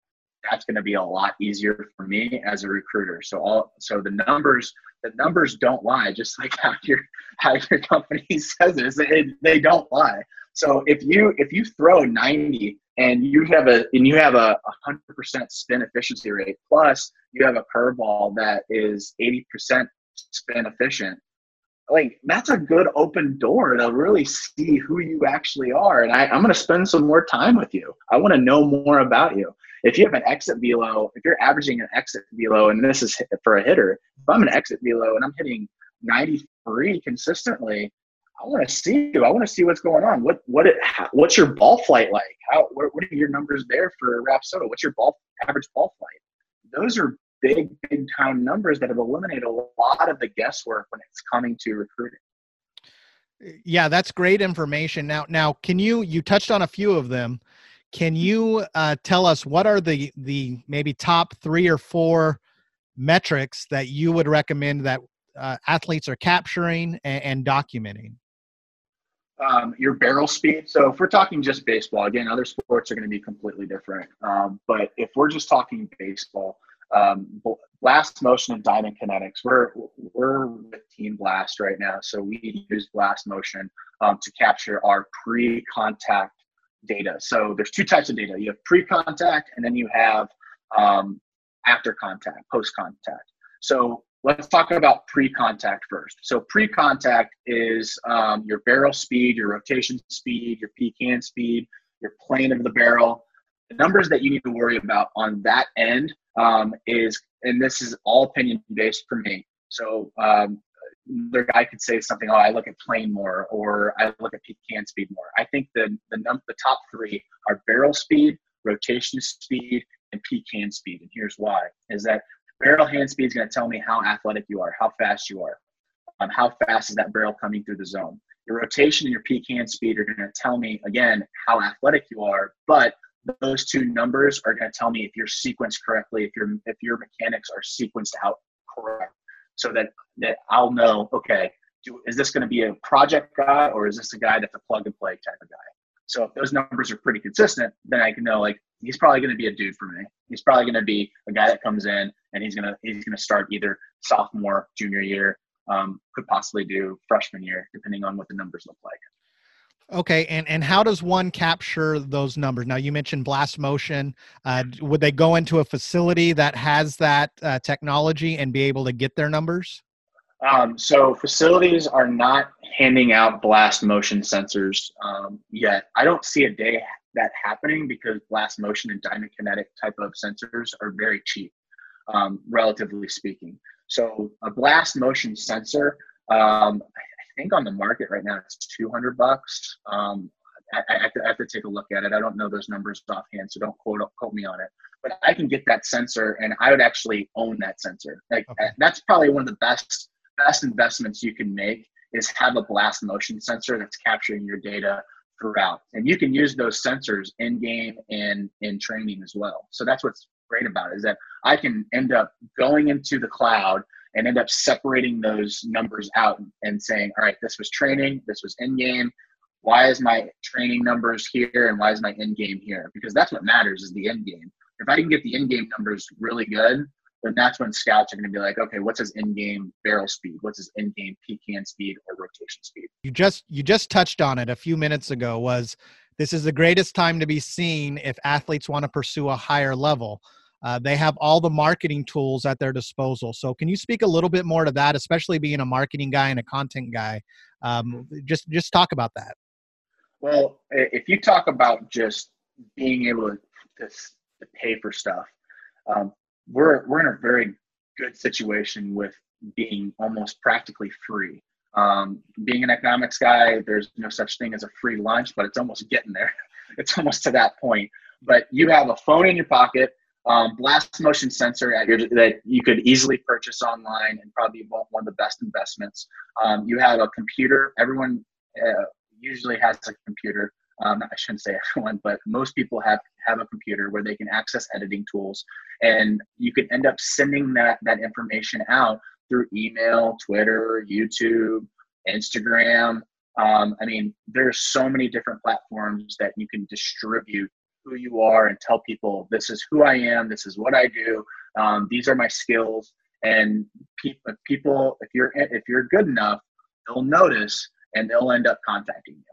Speaker 2: that's going to be a lot easier for me as a recruiter. So all so the numbers the numbers don't lie, just like how your how your company (laughs) says it. They, they don't lie. So if you if you throw 90 and you have a and you have a 100% spin efficiency rate plus you have a curveball that is 80% spin efficient like that's a good open door to really see who you actually are. And I, i'm going to spend some more time with you. I want to know more about you. If you have an exit velo if you're averaging an exit velo and this is for a hitter if i'm an exit velo and i'm hitting 93 consistently i want to see you. I want to see what's going on. What what it what's your ball flight like? How what, what are your numbers there for rapsodo? What's your ball average ball flight? Those are big, big time numbers that have eliminated a lot of the guesswork when it's coming to recruiting.
Speaker 1: Yeah, that's great information. Now, now, can you you touched on a few of them? Can you uh, tell us what are the the maybe top three or four metrics that you would recommend that uh, athletes are capturing and, and documenting?
Speaker 2: Um, your barrel speed. So if we're talking just baseball, again, other sports are going to be completely different. Um, but if we're just talking baseball, um, blast motion and diamond kinetics. We're we're with Team Blast right now, so we use blast motion um, to capture our pre-contact data. So there's two types of data. You have pre-contact, and then you have um, after contact, post-contact. So let's talk about pre-contact first. So pre-contact is um, your barrel speed, your rotation speed, your peak hand speed, your plane of the barrel. The numbers that you need to worry about on that end um, is, and this is all opinion based for me. So um, the guy could say something, oh, I look at plane more, or I look at peak hand speed more. I think the the, num- the top three are barrel speed, rotation speed, and peak hand speed. And here's why: is that barrel hand speed is going to tell me how athletic you are, how fast you are, um, how fast is that barrel coming through the zone. Your rotation and your peak hand speed are going to tell me again how athletic you are, but those two numbers are going to tell me if you're sequenced correctly, if your if your mechanics are sequenced out correct, so that that I'll know. Okay, do, is this going to be a project guy or is this a guy that's a plug and play type of guy? So if those numbers are pretty consistent, then I can know like he's probably going to be a dude for me. He's probably going to be a guy that comes in and he's gonna he's gonna start either sophomore, junior year, um, could possibly do freshman year, depending on what the numbers look like.
Speaker 1: Okay, and and how does one capture those numbers? Now you mentioned blast motion. Uh, would they go into a facility that has that uh, technology and be able to get their numbers?
Speaker 2: Um, so facilities are not handing out blast motion sensors um, yet. I don't see a day that happening because blast motion and diamond kinetic type of sensors are very cheap, um, relatively speaking. So a blast motion sensor, um, think on the market right now it's 200 bucks. Um, I, I, have to, I, have to, take a look at it. I don't know those numbers offhand, so don't quote quote me on it. But I can get that sensor, and I would actually own that sensor. Like okay. that's probably one of the best best investments you can make is have a blast motion sensor that's capturing your data throughout, and you can use those sensors in game and in training as well. So that's what's great about it is that I can end up going into the cloud and end up separating those numbers out and saying, all right, this was training, this was in game. Why is my training numbers here and why is my in game here? Because that's what matters is the in game. If I can get the in game numbers really good, then that's when scouts are going to be like, okay, what's his in-game barrel speed? What's his in-game peak hand speed or rotation speed?
Speaker 1: You just you just touched on it a few minutes ago. Was this is the greatest time to be seen if athletes want to pursue a higher level? Uh, they have all the marketing tools at their disposal. So, can you speak a little bit more to that, especially being a marketing guy and a content guy? Um, just just talk about that.
Speaker 2: Well, if you talk about just being able to, to, to pay for stuff, um, we're we're in a very good situation with being almost practically free. Um, being an economics guy, there's no such thing as a free lunch, but it's almost getting there. (laughs) it's almost to that point. But you have a phone in your pocket um, blast motion sensor your, that you could easily purchase online and probably one of the best investments. Um, you have a computer. Everyone uh, usually has a computer. Um, I shouldn't say (laughs) everyone, but most people have have a computer where they can access editing tools, and you can end up sending that that information out through email, Twitter, YouTube, Instagram. Um, I mean, there's so many different platforms that you can distribute who you are and tell people this is who I am, this is what I do, um, these are my skills. And people, people, if you're if you're good enough, they'll notice and they'll end up contacting you.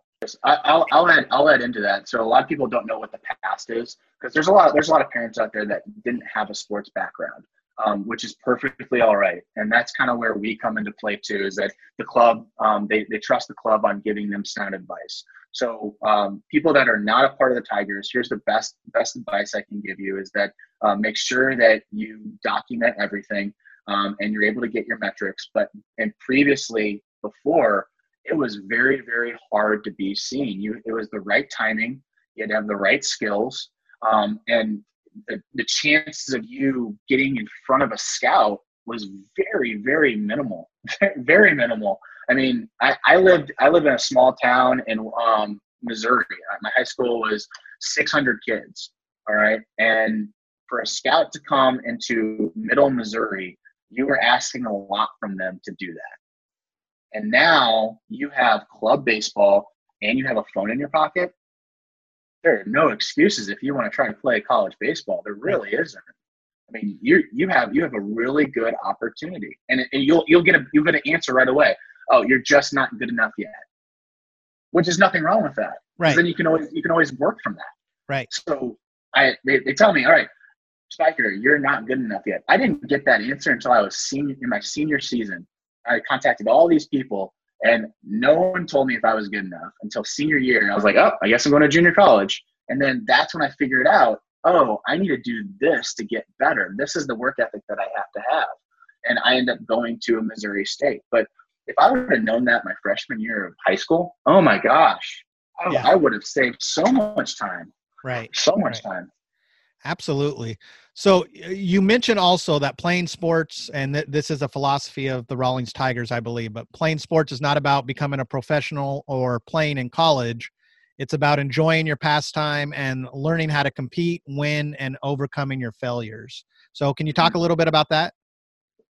Speaker 2: I, will I'll add I'll add into that. So a lot of people don't know what the past is because there's a lot there's a lot of parents out there that didn't have a sports background, um, which is perfectly all right. And that's kind of where we come into play too. Is that the club um, they they trust the club on giving them sound advice. So um, people that are not a part of the Tigers, here's the best best advice I can give you is that uh, make sure that you document everything um, and you're able to get your metrics. But and previously before, it was very very hard to be seen. You it was the right timing. You had to have the right skills, um, and the, the chances of you getting in front of a scout was very very minimal, (laughs) very minimal. I mean, I, I lived I lived in a small town in um, Missouri. My high school was 600 kids. All right, and for a scout to come into Middle Missouri, you were asking a lot from them to do that. And now you have club baseball and you have a phone in your pocket. There are no excuses if you want to try to play college baseball. There really isn't. I mean, you you have you have a really good opportunity, and, and you'll you'll get a you'll get an answer right away oh, you're just not good enough yet. Which is nothing wrong with that.
Speaker 1: Right.
Speaker 2: Then you can always you can always work from that.
Speaker 1: Right.
Speaker 2: So I they, they tell me, all right, Spiker, you're not good enough yet. I didn't get that answer until I was senior in my senior season. I contacted all these people and no one told me if I was good enough until senior year. And I was like, oh, I guess I'm going to junior college. And then that's when I figured out, oh, I need to do this to get better. This is the work ethic that I have to have. And I end up going to a Missouri State. But if I would have known that my freshman year of high school, oh my gosh, I, yeah. I would have saved so much time.
Speaker 1: Right.
Speaker 2: So much
Speaker 1: right.
Speaker 2: time.
Speaker 1: Absolutely. So you mentioned also that playing sports, and th- this is a philosophy of the Rawlings Tigers, I believe, but playing sports is not about becoming a professional or playing in college. It's about enjoying your pastime and learning how to compete, win, and overcoming your failures. So, can you talk a little bit about that?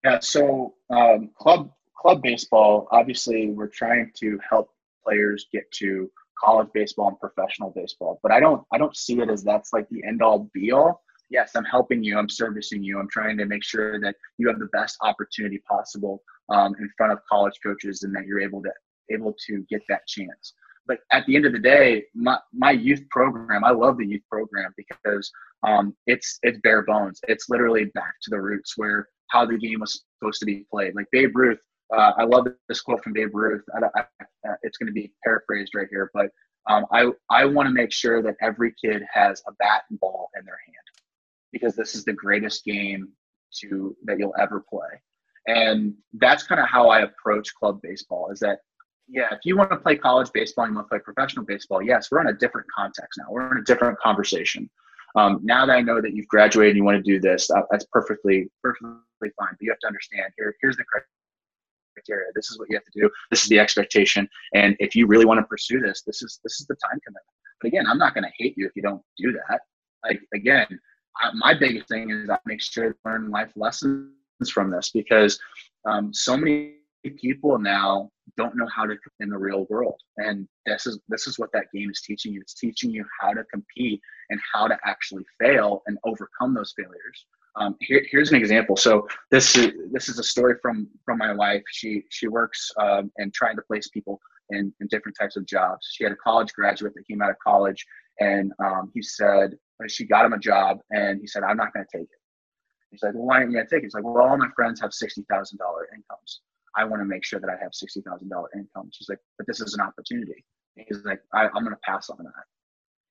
Speaker 2: Yeah. So, um, club club baseball, obviously, we're trying to help players get to college baseball and professional baseball, but I don't I don't see it as that's like the end all be all. Yes, I'm helping you. I'm servicing you. I'm trying to make sure that you have the best opportunity possible um, in front of college coaches, and that you're able to able to get that chance. But at the end of the day, my, my youth program, I love the youth program because um, it's it's bare bones. It's literally back to the roots where how the game was supposed to be played. Like Babe Ruth uh, I love this quote from Babe Ruth. I, I, uh, it's going to be paraphrased right here, but um, I, I want to make sure that every kid has a bat and ball in their hand because this is the greatest game to that you'll ever play. And that's kind of how I approach club baseball is that, yeah, if you want to play college baseball you want to play professional baseball, yes, we're in a different context now. We're in a different conversation. Um, now that I know that you've graduated and you want to do this, that, that's perfectly, perfectly fine. But you have to understand here, here's the criteria. This is what you have to do. This is the expectation. And if you really want to pursue this, this is this is the time commitment. But again, I'm not going to hate you if you don't do that. Like again, I, my biggest thing is I make sure to learn life lessons from this because um, so many people now don't know how to in the real world. And this is this is what that game is teaching you. It's teaching you how to compete and how to actually fail and overcome those failures. Um, here, here's an example. So this is this is a story from from my wife. She she works um, and trying to place people in, in different types of jobs. She had a college graduate that came out of college and um, he said she got him a job and he said i'm not going to take it he's like well why aren't you going to take it he's like well all my friends have $60000 incomes I want to make sure that I have sixty thousand dollar income. She's like, but this is an opportunity. He's like, I, am going to pass on that.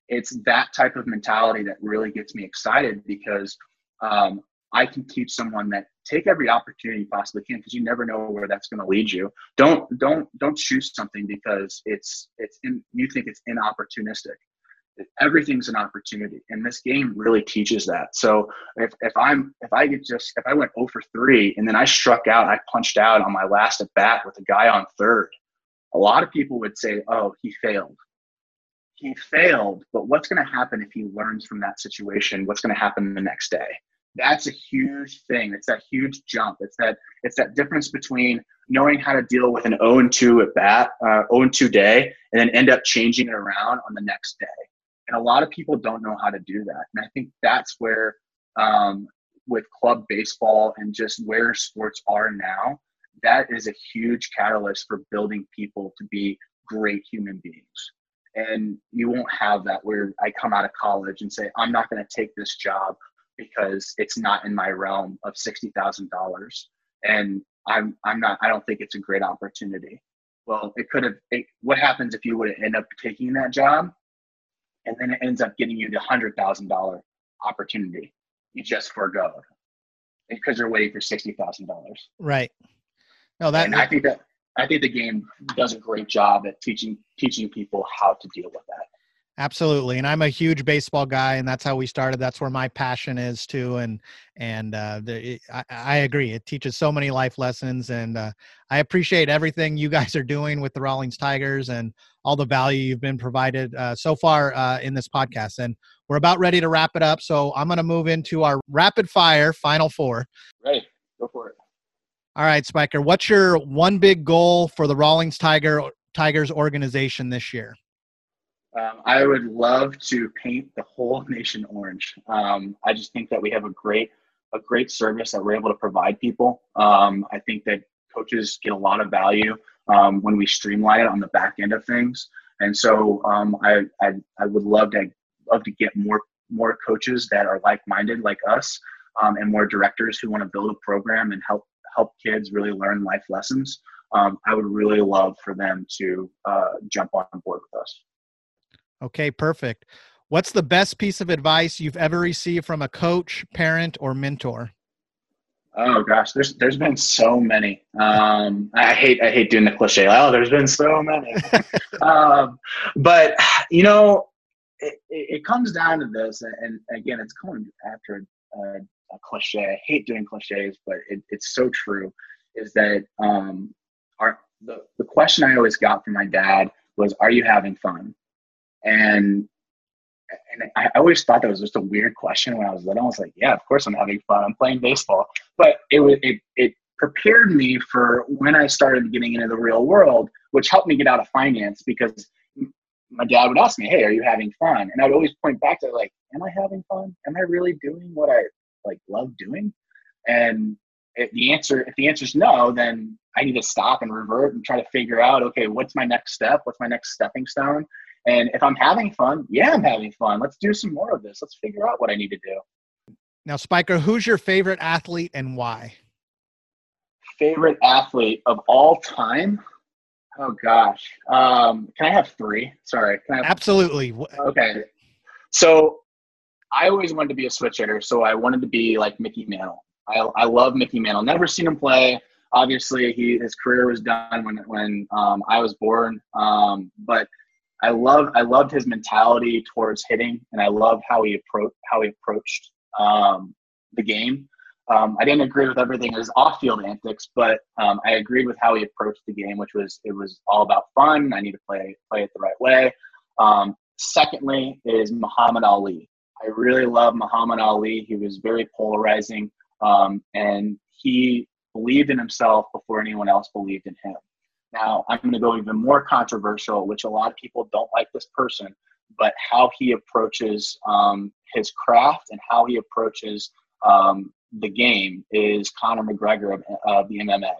Speaker 2: It's that type of mentality that really gets me excited because um, I can teach someone that take every opportunity you possibly can because you never know where that's going to lead you. Don't don't don't choose something because it's it's in, you think it's inopportunistic everything's an opportunity and this game really teaches that. So if, if i'm if i get just if i went 0 for 3 and then i struck out i punched out on my last at bat with a guy on third a lot of people would say oh he failed. He failed but what's going to happen if he learns from that situation? What's going to happen the next day? That's a huge thing. It's that huge jump. It's that it's that difference between knowing how to deal with an 0 2 at bat uh, 0 2 day and then end up changing it around on the next day and a lot of people don't know how to do that. And I think that's where, um, with club baseball and just where sports are now, that is a huge catalyst for building people to be great human beings. And you won't have that where I come out of college and say, I'm not going to take this job because it's not in my realm of $60,000. And I'm, I'm not, I don't think it's a great opportunity. Well, it could have, what happens if you would end up taking that job? And then it ends up getting you the hundred thousand dollar opportunity you just forego because you're waiting for sixty thousand dollars.
Speaker 1: Right. No, that
Speaker 2: and I think that I think the game does a great job at teaching teaching people how to deal with that.
Speaker 1: Absolutely, and I'm a huge baseball guy, and that's how we started. That's where my passion is too, and and uh, the, I, I, agree. It teaches so many life lessons, and uh, I appreciate everything you guys are doing with the Rawlings Tigers and all the value you've been provided uh, so far uh, in this podcast. And we're about ready to wrap it up, so I'm going to move into our rapid fire final four.
Speaker 2: Ready? Go for it.
Speaker 1: All right, Spiker. What's your one big goal for the Rawlings Tiger Tigers organization this year?
Speaker 2: Um, I would love to paint the whole (laughs) nation orange. Um, I just think that we have a great a great service that we're able to provide people. Um, I think that coaches get a lot of value um, when we streamline it on the back end of things. And so um, I, I, I would love to love to get more more coaches that are like minded like us, um, and more directors who want to build a program and help help kids really learn life lessons. I would really love for them to uh, jump on board with us.
Speaker 1: Okay, perfect. What's the best piece of advice you've ever received from a coach, parent, or mentor?
Speaker 2: Oh gosh, there's there's been so many. Um, I hate I hate doing the cliche. Oh, there's been so many. (laughs) um, but you know, it, it, comes down to this, and again, it's going after a, a cliche. I hate doing cliches, but it, it's so true. Is that um, our the, the question I always got from my dad was, "Are you having fun?" And and I always thought that was just a weird question when I was little. I was like, yeah, of course I'm having fun. I'm playing baseball. But it was it it prepared me for when I started getting into the real world, which helped me get out of finance because my dad would ask me, "Hey, are you having fun?" And I would always point back to like, "Am I having fun? Am I really doing what I like love doing?" And if the answer if the answer is no, then I need to stop and revert and try to figure out, okay, what's my next step? What's my next stepping stone? And if I'm having fun, yeah, I'm having fun. Let's do some more of this. Let's figure out what I need to do.
Speaker 1: Now, Spiker, who's your favorite athlete and why?
Speaker 2: Favorite athlete of all time? Oh gosh. Um, can I have three? Sorry. Have-
Speaker 1: Absolutely.
Speaker 2: Okay. So I always wanted to be a switch hitter, so I wanted to be like Mickey Mantle. I, I love Mickey Mantle. Never seen him play. Obviously, he his career was done when when um, I was born. Um, but I love I loved his mentality towards hitting, and I love how he approached how he approached um, the game. Um, I didn't agree with everything his off-field antics, but um, I agreed with how he approached the game, which was it was all about fun. I need to play play it the right way. Um, secondly, is Muhammad Ali. I really love Muhammad Ali. He was very polarizing, um, and he believed in himself before anyone else believed in him. Now, I'm going to go even more controversial, which a lot of people don't like this person, but how he approaches um, his craft and how he approaches um, the game is Conor McGregor of, of the MMA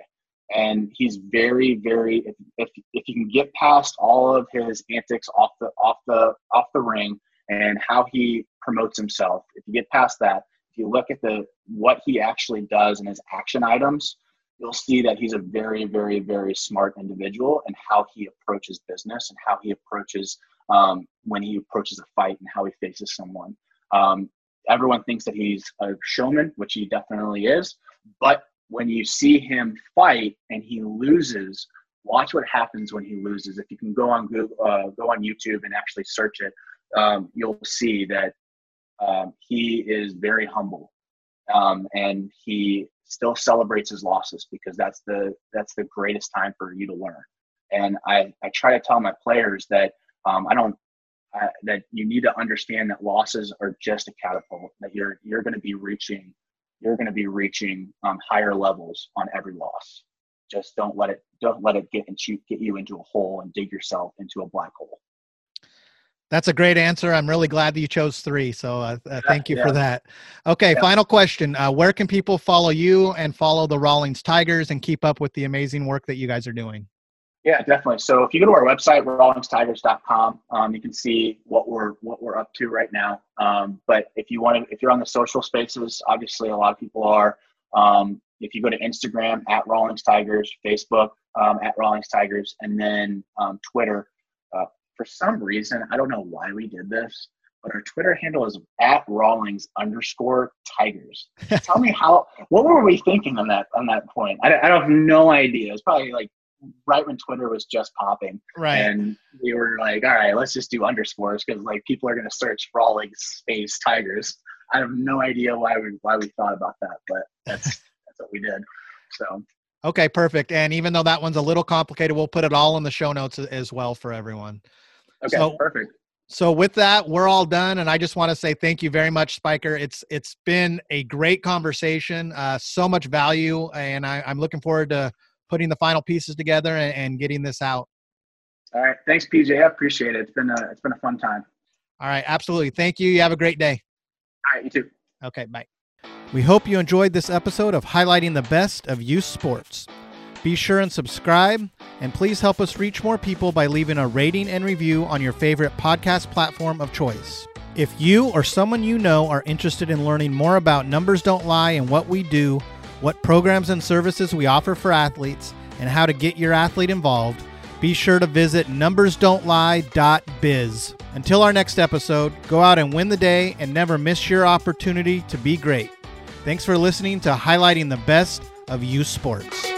Speaker 2: and he's very very if, if if you can get past all of his antics off the off the off the ring and how he promotes himself if you get past that if you look at the what he actually does and his action items you'll see that he's a very very very smart individual and how he approaches business and how he approaches um, when he approaches a fight and how he faces someone um, everyone thinks that he's a showman which he definitely is but when you see him fight and he loses, watch what happens when he loses. If you can go on Google, uh, go on YouTube and actually search it, um, you'll see that um, he is very humble, um, and he still celebrates his losses because that's the that's the greatest time for you to learn. And I I try to tell my players that um, I don't. that you need to understand that losses are just a catapult. That you're you're going to be reaching you're going to be reaching um, higher levels on every loss. Just don't let it don't let it get into get you into a hole and dig yourself into a black hole.
Speaker 1: That's a great answer. I'm really glad that you chose three. So uh, uh, thank you yeah. for that. Okay, yeah. final question. Uh, where can people follow you and follow the Rawlings Tigers and keep up with the amazing work that you guys are doing?
Speaker 2: Yeah, definitely. So if you go to our website, rawlingstigers.com, um, you can see what we're what we're up to right now. Um, but if you want to, if you're on the social spaces, obviously a lot of people are. Um, if you go to Instagram at Rawlings Tigers, Facebook um, at Rawlings Tigers, and then um, Twitter, uh, for some reason I don't know why we did this, but our Twitter handle is at Rawlings underscore Tigers. (laughs) Tell me how. What were we thinking on that on that point? I, I have no idea. It's probably like right when Twitter was just popping.
Speaker 1: Right.
Speaker 2: And we were like, all right, let's just do underscores because like people are going to search Rawlings space tigers. I have no idea why we why we thought about that, but that's (laughs) that's what we did. So.
Speaker 1: Okay, perfect. And even though that one's a little complicated, we'll put it all in the show notes as well for everyone.
Speaker 2: Okay, so, perfect.
Speaker 1: So with that, we're all done, and I just want to say thank you very much, Spiker. It's it's been a great conversation, uh, so much value, and I, I'm looking forward to putting the final pieces together and, and getting this out.
Speaker 2: All right. Thanks, PJ. I appreciate it. It's been a, it's been a fun time.
Speaker 1: All right. Absolutely. Thank you. You have a great day.
Speaker 2: All right. You too.
Speaker 1: Okay. Bye. We hope you enjoyed this episode of highlighting the best of youth sports. Be sure and subscribe, and please help us reach more people by leaving a rating and review on your favorite podcast platform of choice. If you or someone you know are interested in learning more about Numbers Don't Lie and what we do, what programs and services we offer for athletes, and how to get your athlete involved, be sure to visit numbersdon'tlie.biz. Until our next episode, go out and win the day and never miss your opportunity to be great. Thanks for listening to Highlighting the Best of Youth Sports.